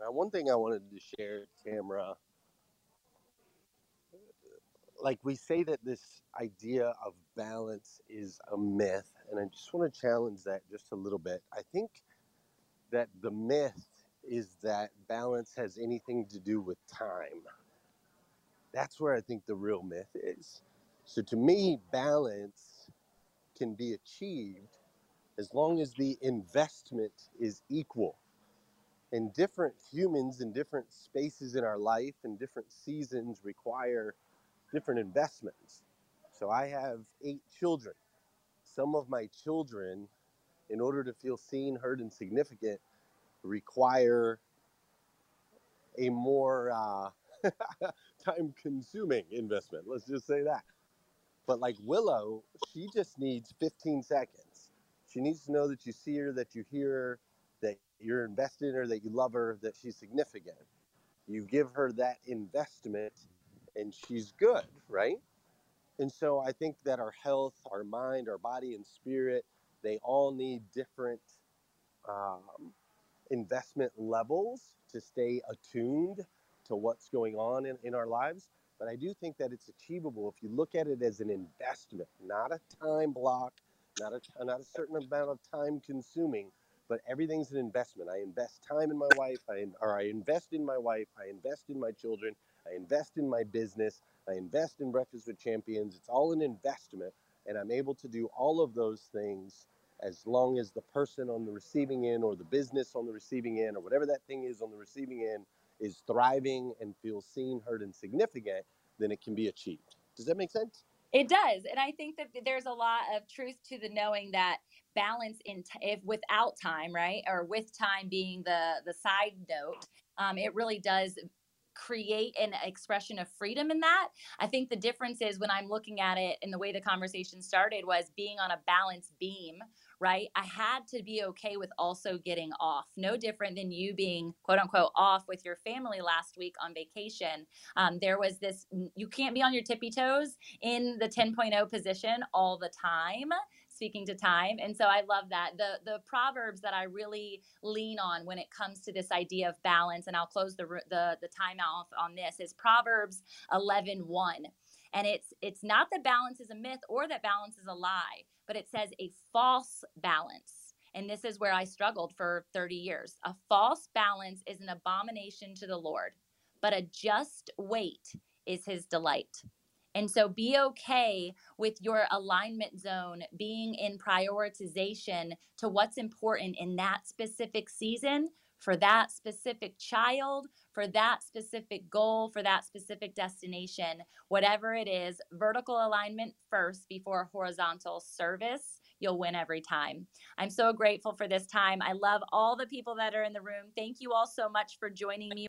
Now, one thing I wanted to share, Tamara, like we say that this idea of balance is a myth, and I just want to challenge that just a little bit. I think that the myth is that balance has anything to do with time. That's where I think the real myth is. So to me, balance can be achieved as long as the investment is equal. And different humans in different spaces in our life and different seasons require different investments. So I have eight children. Some of my children, in order to feel seen, heard, and significant, require a more uh, time consuming investment. Let's just say that. But like Willow, she just needs 15 seconds. She needs to know that you see her, that you hear her, that you're invested in her, that you love her, that she's significant. You give her that investment and she's good, right? And so I think that our health, our mind, our body, and spirit, they all need different um, investment levels to stay attuned to what's going on in, in our lives. But I do think that it's achievable if you look at it as an investment, not a time block, not a, not a certain amount of time consuming, but everything's an investment. I invest time in my wife, I, or I invest in my wife, I invest in my children, I invest in my business, I invest in Breakfast with Champions. It's all an investment, and I'm able to do all of those things as long as the person on the receiving end or the business on the receiving end or whatever that thing is on the receiving end is thriving and feels seen, heard, and significant, then it can be achieved. Does that make sense? It does, and I think that there's a lot of truth to the knowing that balance in t- if without time, right, or with time being the the side note, um, it really does create an expression of freedom in that. I think the difference is when I'm looking at it and the way the conversation started was being on a balance beam, right? I had to be okay with also getting off. No different than you being quote unquote off with your family last week on vacation. Um, there was this, you can't be on your tippy toes in the 10.0 position all the time speaking to time and so i love that. The the proverbs that i really lean on when it comes to this idea of balance and i'll close the the, the time off on this is proverbs 11 1 and it's it's not that balance is a myth or that balance is a lie but it says a false balance. And this is where i struggled for 30 years. A false balance is an abomination to the lord but a just weight is his delight and so be okay with your alignment zone being in prioritization to what's important in that specific season for that specific child, for that specific goal, for that specific destination, whatever it is, vertical alignment first before horizontal service. You'll win every time. I'm so grateful for this time. I love all the people that are in the room. Thank you all so much for joining me.